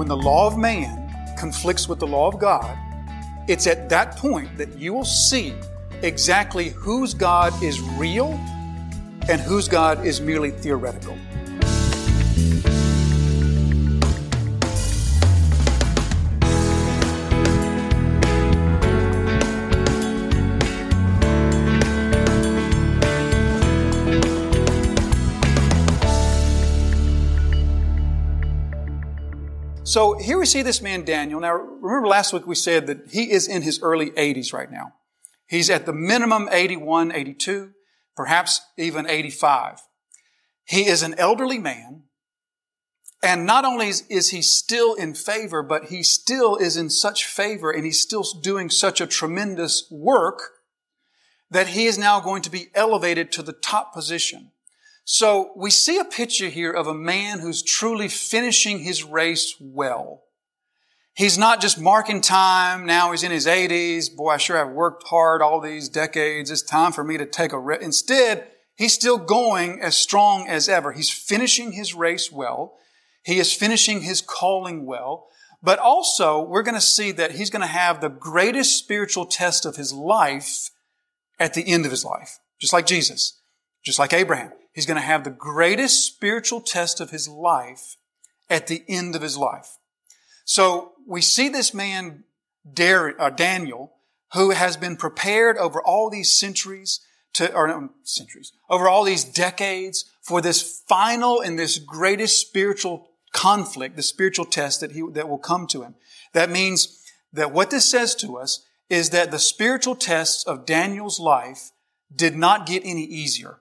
when the law of man conflicts with the law of God, it's at that point that you will see exactly whose God is real and whose God is merely theoretical. So here we see this man Daniel. Now remember last week we said that he is in his early 80s right now. He's at the minimum 81, 82, perhaps even 85. He is an elderly man. And not only is he still in favor, but he still is in such favor and he's still doing such a tremendous work that he is now going to be elevated to the top position. So we see a picture here of a man who's truly finishing his race well. He's not just marking time. Now he's in his 80s. Boy, I sure have worked hard all these decades. It's time for me to take a rest. Instead, he's still going as strong as ever. He's finishing his race well. He is finishing his calling well. But also, we're going to see that he's going to have the greatest spiritual test of his life at the end of his life. Just like Jesus. Just like Abraham. He's going to have the greatest spiritual test of his life at the end of his life. So we see this man, uh, Daniel, who has been prepared over all these centuries to, or no, centuries, over all these decades for this final and this greatest spiritual conflict, the spiritual test that he, that will come to him. That means that what this says to us is that the spiritual tests of Daniel's life did not get any easier.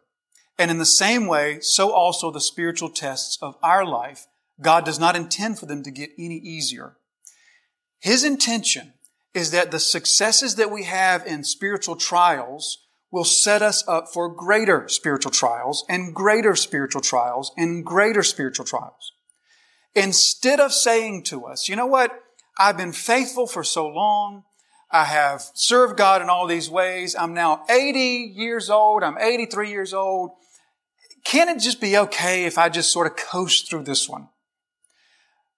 And in the same way, so also the spiritual tests of our life, God does not intend for them to get any easier. His intention is that the successes that we have in spiritual trials will set us up for greater spiritual trials and greater spiritual trials and greater spiritual trials. Instead of saying to us, you know what? I've been faithful for so long. I have served God in all these ways. I'm now 80 years old. I'm 83 years old can it just be okay if I just sort of coast through this one?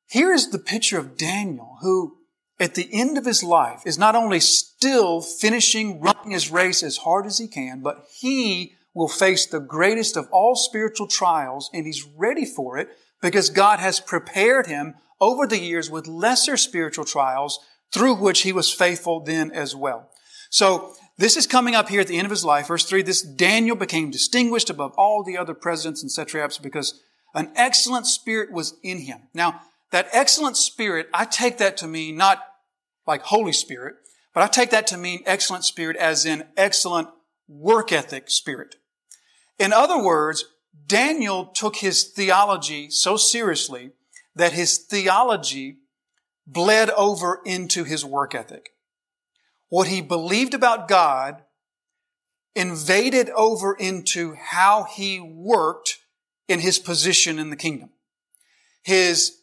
Here is the picture of Daniel, who at the end of his life is not only still finishing running his race as hard as he can, but he will face the greatest of all spiritual trials and he's ready for it because God has prepared him over the years with lesser spiritual trials through which he was faithful then as well. So this is coming up here at the end of his life. Verse 3, this Daniel became distinguished above all the other presidents and satraps because an excellent spirit was in him. Now, that excellent spirit, I take that to mean not like Holy Spirit, but I take that to mean excellent spirit as in excellent work ethic spirit. In other words, Daniel took his theology so seriously that his theology bled over into his work ethic what he believed about God invaded over into how he worked in his position in the kingdom. His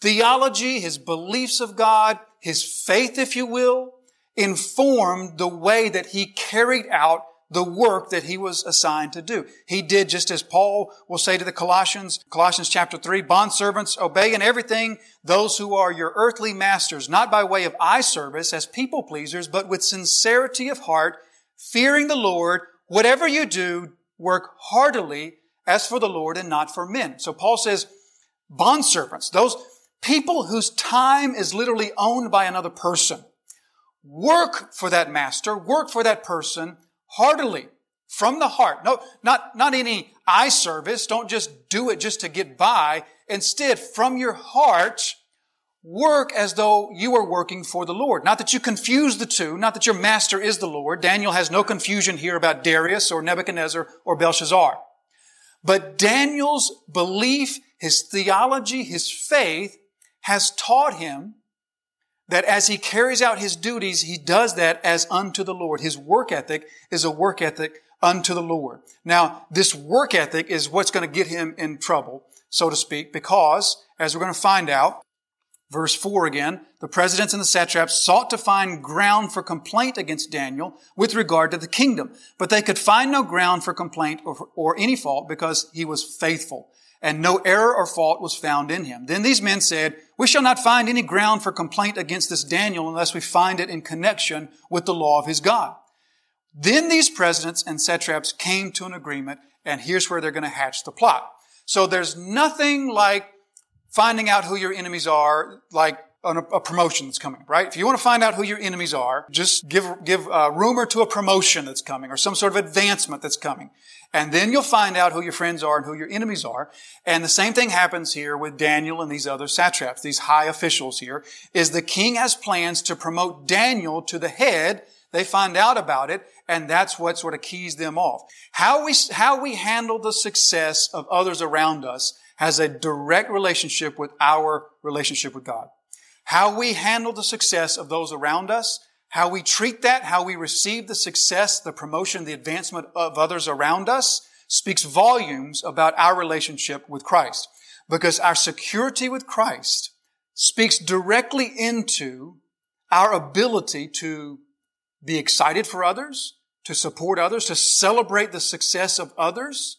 theology, his beliefs of God, his faith, if you will, informed the way that he carried out the work that he was assigned to do. He did just as Paul will say to the Colossians, Colossians chapter 3, bondservants, obey in everything those who are your earthly masters, not by way of eye service as people pleasers, but with sincerity of heart, fearing the Lord, whatever you do, work heartily as for the Lord and not for men. So Paul says, bondservants, those people whose time is literally owned by another person, work for that master, work for that person, heartily from the heart. No, not, not any eye service. Don't just do it just to get by. Instead, from your heart, work as though you are working for the Lord. Not that you confuse the two, not that your master is the Lord. Daniel has no confusion here about Darius or Nebuchadnezzar or Belshazzar. But Daniel's belief, his theology, his faith has taught him that as he carries out his duties, he does that as unto the Lord. His work ethic is a work ethic unto the Lord. Now, this work ethic is what's going to get him in trouble, so to speak, because, as we're going to find out, verse 4 again, the presidents and the satraps sought to find ground for complaint against Daniel with regard to the kingdom, but they could find no ground for complaint or, or any fault because he was faithful. and no error or fault was found in him. Then these men said, we shall not find any ground for complaint against this Daniel unless we find it in connection with the law of his God. Then these presidents and satraps came to an agreement, and here's where they're going to hatch the plot. So there's nothing like finding out who your enemies are, like a, promotion that's coming, right? If you want to find out who your enemies are, just give, give a rumor to a promotion that's coming or some sort of advancement that's coming. And then you'll find out who your friends are and who your enemies are. And the same thing happens here with Daniel and these other satraps, these high officials here, is the king has plans to promote Daniel to the head. They find out about it, and that's what sort of keys them off. How we, how we handle the success of others around us has a direct relationship with our relationship with God. How we handle the success of those around us how we treat that, how we receive the success, the promotion, the advancement of others around us speaks volumes about our relationship with Christ. Because our security with Christ speaks directly into our ability to be excited for others, to support others, to celebrate the success of others.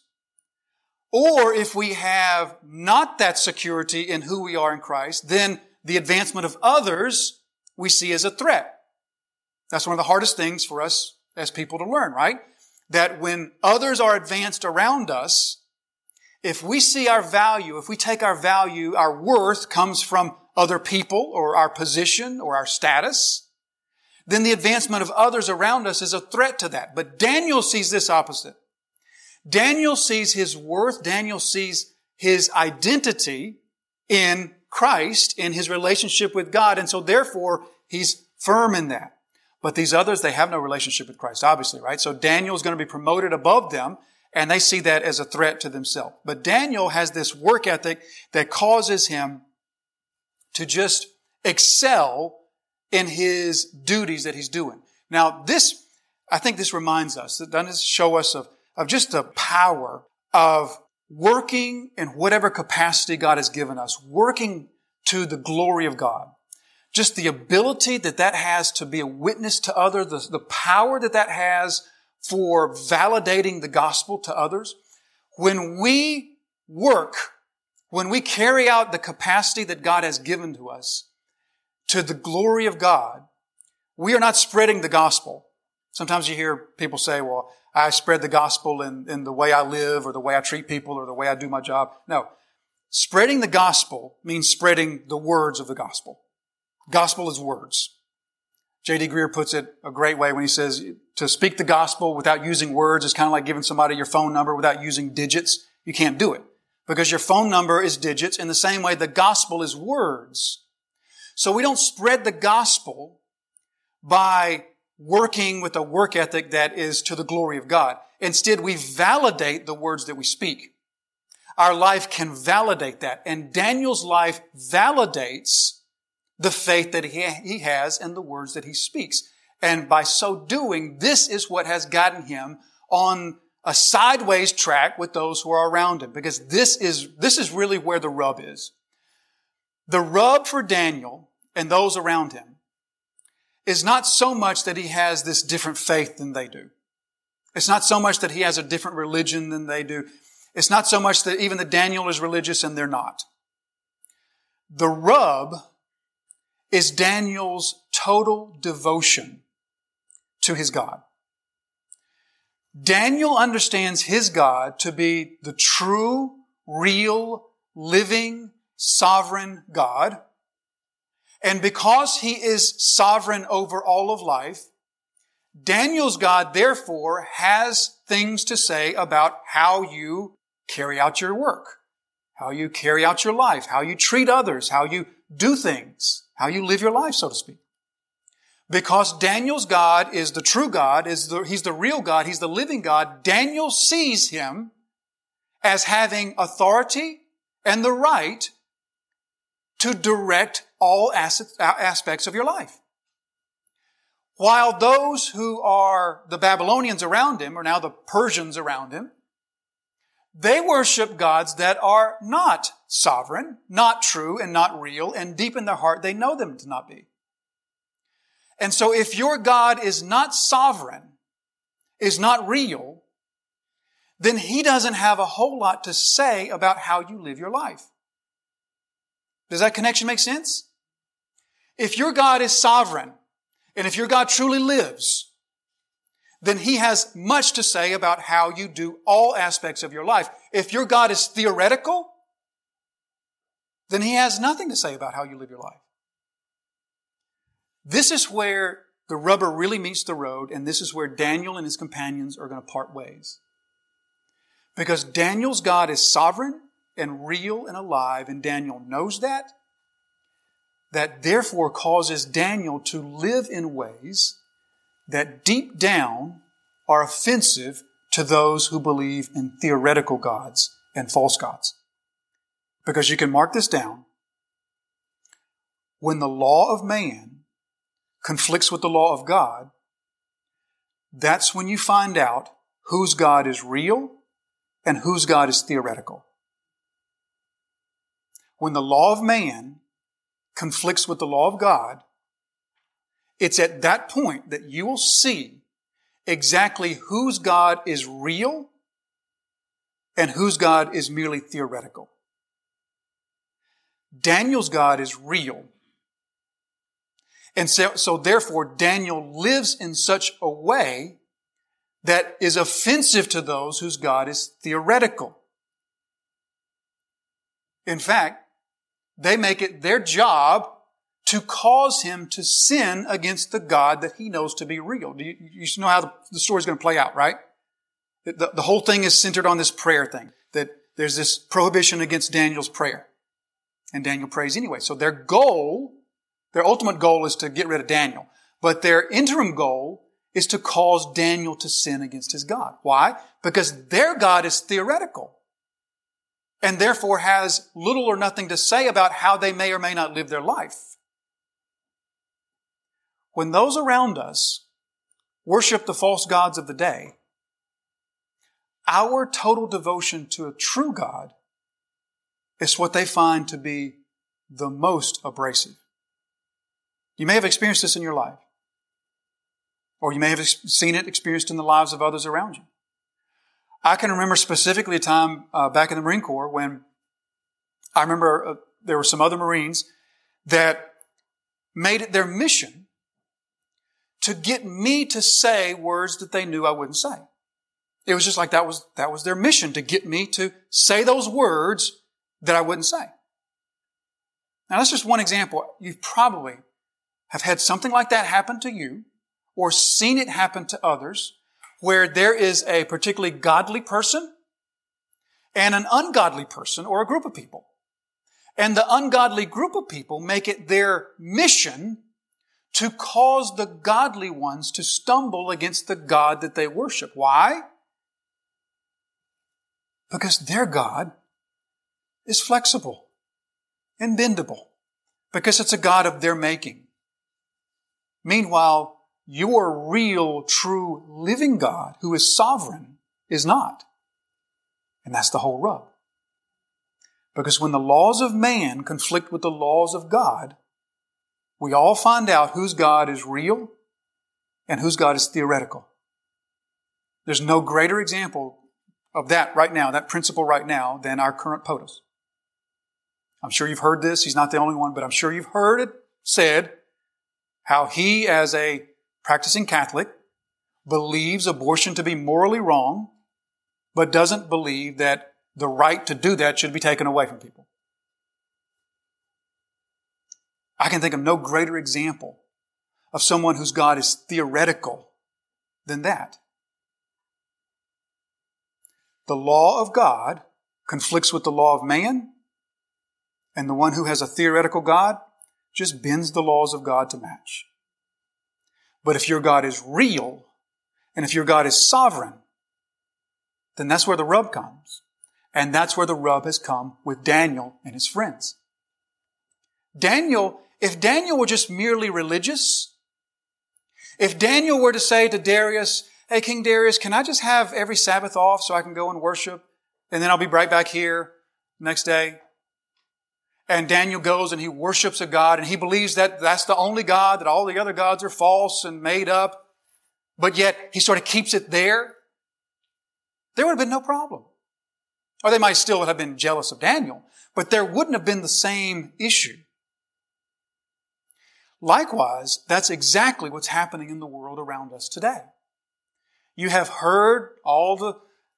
Or if we have not that security in who we are in Christ, then the advancement of others we see as a threat. That's one of the hardest things for us as people to learn, right? That when others are advanced around us, if we see our value, if we take our value, our worth comes from other people or our position or our status, then the advancement of others around us is a threat to that. But Daniel sees this opposite. Daniel sees his worth, Daniel sees his identity in Christ, in his relationship with God, and so therefore he's firm in that. But these others, they have no relationship with Christ, obviously, right? So Daniel is going to be promoted above them, and they see that as a threat to themselves. But Daniel has this work ethic that causes him to just excel in his duties that he's doing. Now, this, I think this reminds us, that doesn't show us of, of just the power of working in whatever capacity God has given us, working to the glory of God just the ability that that has to be a witness to others, the, the power that that has for validating the gospel to others. When we work, when we carry out the capacity that God has given to us to the glory of God, we are not spreading the gospel. Sometimes you hear people say, well, I spread the gospel in, in the way I live or the way I treat people or the way I do my job. No. Spreading the gospel means spreading the words of the gospel. Gospel is words. J.D. Greear puts it a great way when he says to speak the gospel without using words is kind of like giving somebody your phone number without using digits. You can't do it because your phone number is digits in the same way the gospel is words. So we don't spread the gospel by working with a work ethic that is to the glory of God. Instead, we validate the words that we speak. Our life can validate that. And Daniel's life validates the faith that he, has and the words that he speaks. And by so doing, this is what has gotten him on a sideways track with those who are around him. Because this is, this is really where the rub is. The rub for Daniel and those around him is not so much that he has this different faith than they do. It's not so much that he has a different religion than they do. It's not so much that even that Daniel is religious and they're not. The rub is Daniel's total devotion to his God. Daniel understands his God to be the true, real, living, sovereign God. And because he is sovereign over all of life, Daniel's God therefore has things to say about how you carry out your work, how you carry out your life, how you treat others, how you do things how you live your life, so to speak. Because Daniel's God is the true God, is the, he's the real God, he's the living God. Daniel sees him as having authority and the right to direct all uh, aspects of your life. While those who are the Babylonians around him, or now the Persians around him, they worship gods that are not sovereign, not true, and not real, and deep in their heart they know them to not be. And so if your God is not sovereign, is not real, then he doesn't have a whole lot to say about how you live your life. Does that connection make sense? If your God is sovereign, and if your God truly lives, then he has much to say about how you do all aspects of your life. If your God is theoretical, then he has nothing to say about how you live your life. This is where the rubber really meets the road, and this is where Daniel and his companions are going to part ways. Because Daniel's God is sovereign and real and alive, and Daniel knows that. That therefore causes Daniel to live in ways that deep down are offensive to those who believe in theoretical gods and false gods. Because you can mark this down. When the law of man conflicts with the law of God, that's when you find out whose God is real and whose God is theoretical. When the law of man conflicts with the law of God, it's at that point that you will see exactly whose God is real and whose God is merely theoretical. Daniel's God is real. And so, so therefore Daniel lives in such a way that is offensive to those whose God is theoretical. In fact, they make it their job to cause him to sin against the God that he knows to be real. Do you, you know how the, the story is going to play out, right? The, the whole thing is centered on this prayer thing, that there's this prohibition against Daniel's prayer. And Daniel prays anyway. So their goal, their ultimate goal is to get rid of Daniel. But their interim goal is to cause Daniel to sin against his God. Why? Because their God is theoretical and therefore has little or nothing to say about how they may or may not live their life. When those around us worship the false gods of the day, our total devotion to a true God is what they find to be the most abrasive. You may have experienced this in your life, or you may have seen it experienced in the lives of others around you. I can remember specifically a time uh, back in the Marine Corps when I remember uh, there were some other Marines that made it their mission to get me to say words that they knew I wouldn't say. It was just like that was, that was their mission to get me to say those words that I wouldn't say. Now that's just one example. You probably have had something like that happen to you or seen it happen to others where there is a particularly godly person and an ungodly person or a group of people. And the ungodly group of people make it their mission to cause the godly ones to stumble against the God that they worship. Why? Because their God is flexible and bendable because it's a God of their making. Meanwhile, your real, true, living God who is sovereign is not. And that's the whole rub. Because when the laws of man conflict with the laws of God, we all find out whose God is real and whose God is theoretical. There's no greater example of that right now, that principle right now, than our current POTUS. I'm sure you've heard this. He's not the only one, but I'm sure you've heard it said how he, as a practicing Catholic, believes abortion to be morally wrong, but doesn't believe that the right to do that should be taken away from people. I can think of no greater example of someone whose God is theoretical than that. The law of God conflicts with the law of man, and the one who has a theoretical God just bends the laws of God to match. But if your God is real, and if your God is sovereign, then that's where the rub comes. And that's where the rub has come with Daniel and his friends. Daniel, if Daniel were just merely religious, if Daniel were to say to Darius, Hey, King Darius, can I just have every Sabbath off so I can go and worship? And then I'll be right back here next day. And Daniel goes and he worships a God and he believes that that's the only God, that all the other gods are false and made up. But yet he sort of keeps it there. There would have been no problem. Or they might still have been jealous of Daniel, but there wouldn't have been the same issue. Likewise, that's exactly what's happening in the world around us today. You have heard all the,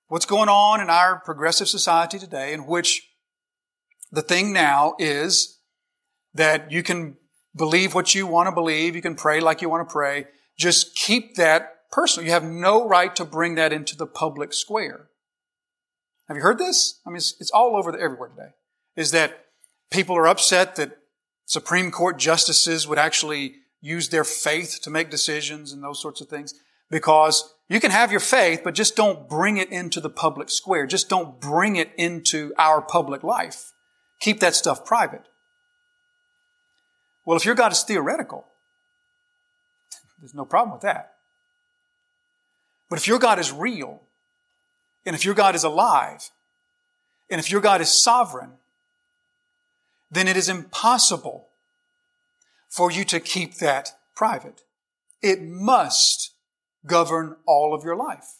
what's going on in our progressive society today in which the thing now is that you can believe what you want to believe. You can pray like you want to pray. Just keep that personal. You have no right to bring that into the public square. Have you heard this? I mean, it's, it's all over the, everywhere today. Is that people are upset that Supreme Court justices would actually use their faith to make decisions and those sorts of things because you can have your faith, but just don't bring it into the public square. Just don't bring it into our public life. Keep that stuff private. Well, if your God is theoretical, there's no problem with that. But if your God is real, and if your God is alive, and if your God is sovereign, then it is impossible for you to keep that private. It must govern all of your life.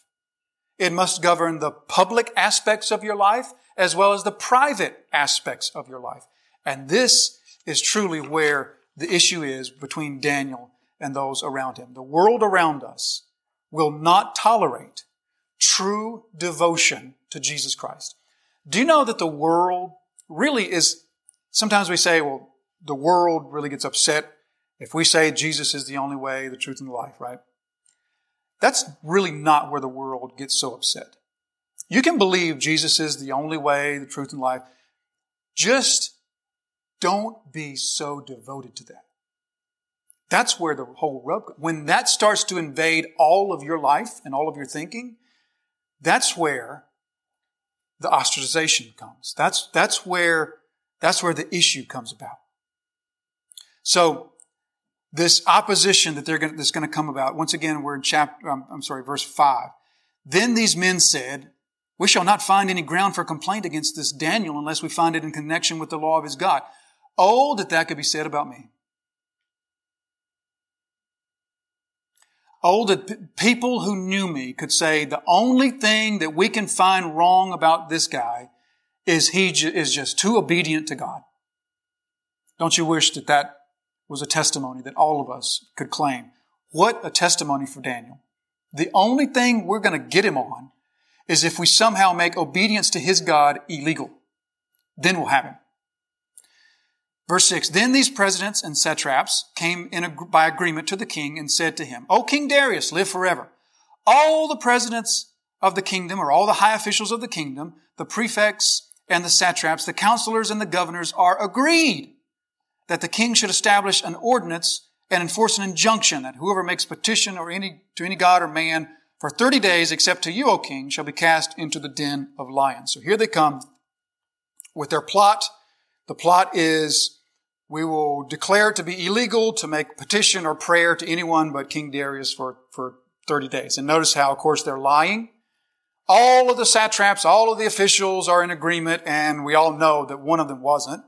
It must govern the public aspects of your life as well as the private aspects of your life. And this is truly where the issue is between Daniel and those around him. The world around us will not tolerate true devotion to Jesus Christ. Do you know that the world really is, sometimes we say, well, the world really gets upset if we say Jesus is the only way, the truth, and the life, right? That's really not where the world gets so upset. You can believe Jesus is the only way, the truth, and life. Just don't be so devoted to that. That's where the whole rub, when that starts to invade all of your life and all of your thinking, that's where the ostracization comes. That's, that's where, that's where the issue comes about. So, this opposition that they're going that's going to come about, once again, we're in chapter, um, I'm sorry, verse 5. Then these men said, we shall not find any ground for complaint against this Daniel unless we find it in connection with the law of his God. Oh, that that could be said about me. Oh, that p- people who knew me could say the only thing that we can find wrong about this guy is he j- is just too obedient to God. Don't you wish that that was a testimony that all of us could claim? What a testimony for Daniel. The only thing we're going to get him on is if we somehow make obedience to his God illegal. Then we'll have him. Verse 6 Then these presidents and satraps came in a, by agreement to the king and said to him, O King Darius, live forever. All the presidents of the kingdom, or all the high officials of the kingdom, the prefects and the satraps, the counselors and the governors are agreed that the king should establish an ordinance and enforce an injunction that whoever makes petition or any, to any god or man for 30 days, except to you, O king, shall be cast into the den of lions. So here they come with their plot the plot is we will declare it to be illegal to make petition or prayer to anyone but King Darius for, for 30 days. And notice how, of course, they're lying. All of the satraps, all of the officials are in agreement, and we all know that one of them wasn't.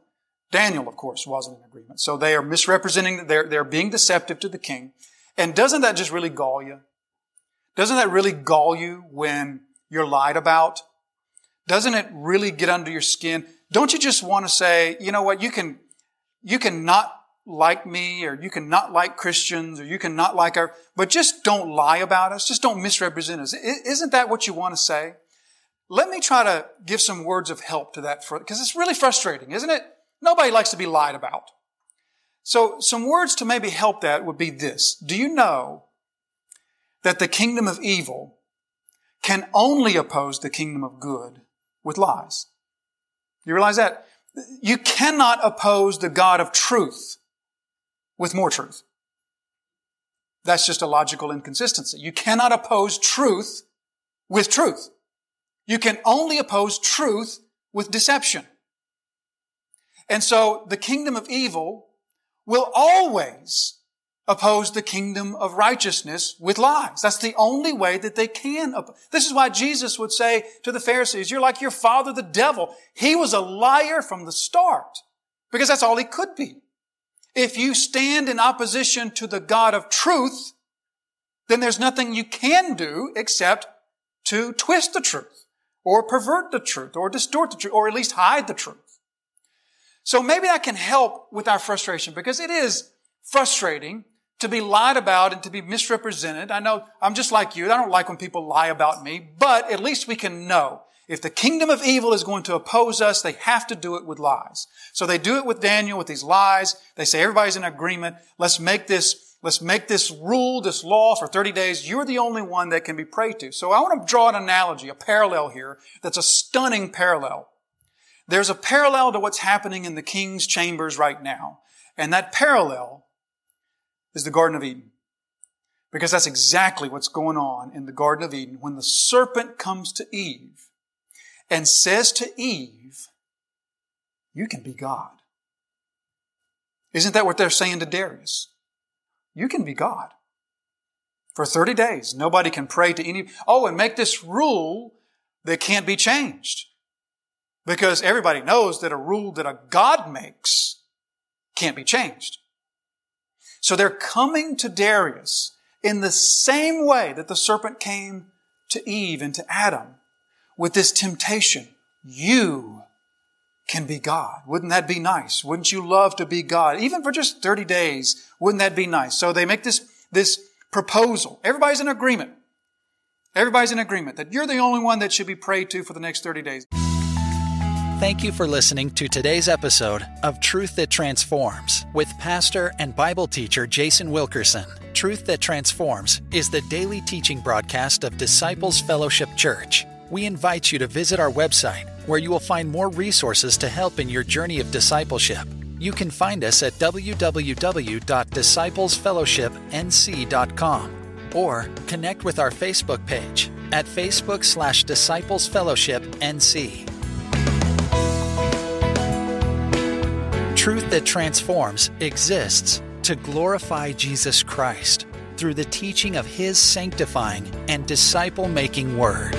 Daniel, of course, wasn't in agreement. So they are misrepresenting, they're, they're being deceptive to the king. And doesn't that just really gall you? Doesn't that really gall you when you're lied about? Doesn't it really get under your skin? Don't you just want to say, you know what, you can, you can not like me or you can not like Christians or you can not like our, but just don't lie about us. Just don't misrepresent us. Isn't that what you want to say? Let me try to give some words of help to that because it's really frustrating, isn't it? Nobody likes to be lied about. So some words to maybe help that would be this. Do you know that the kingdom of evil can only oppose the kingdom of good with lies? You realize that? You cannot oppose the God of truth with more truth. That's just a logical inconsistency. You cannot oppose truth with truth. You can only oppose truth with deception. And so the kingdom of evil will always oppose the kingdom of righteousness with lies. That's the only way that they can. This is why Jesus would say to the Pharisees, you're like your father, the devil. He was a liar from the start because that's all he could be. If you stand in opposition to the God of truth, then there's nothing you can do except to twist the truth or pervert the truth or distort the truth or at least hide the truth. So maybe that can help with our frustration because it is frustrating to be lied about and to be misrepresented. I know I'm just like you. I don't like when people lie about me, but at least we can know if the kingdom of evil is going to oppose us, they have to do it with lies. So they do it with Daniel with these lies. They say everybody's in agreement. Let's make this, let's make this rule, this law for 30 days. You're the only one that can be prayed to. So I want to draw an analogy, a parallel here that's a stunning parallel. There's a parallel to what's happening in the king's chambers right now. And that parallel is the Garden of Eden. Because that's exactly what's going on in the Garden of Eden when the serpent comes to Eve and says to Eve, You can be God. Isn't that what they're saying to Darius? You can be God. For 30 days, nobody can pray to any. Oh, and make this rule that can't be changed. Because everybody knows that a rule that a God makes can't be changed. So they're coming to Darius in the same way that the serpent came to Eve and to Adam with this temptation. You can be God. Wouldn't that be nice? Wouldn't you love to be God? Even for just 30 days, wouldn't that be nice? So they make this, this proposal. Everybody's in agreement. Everybody's in agreement that you're the only one that should be prayed to for the next 30 days. Thank you for listening to today's episode of Truth That Transforms with pastor and Bible teacher Jason Wilkerson. Truth That Transforms is the daily teaching broadcast of Disciples Fellowship Church we invite you to visit our website where you will find more resources to help in your journey of discipleship. You can find us at www.disciplesfellowshipnc.com or connect with our Facebook page at Facebook slash Disciples Fellowship NC. Truth that transforms exists to glorify Jesus Christ through the teaching of His sanctifying and disciple making Word.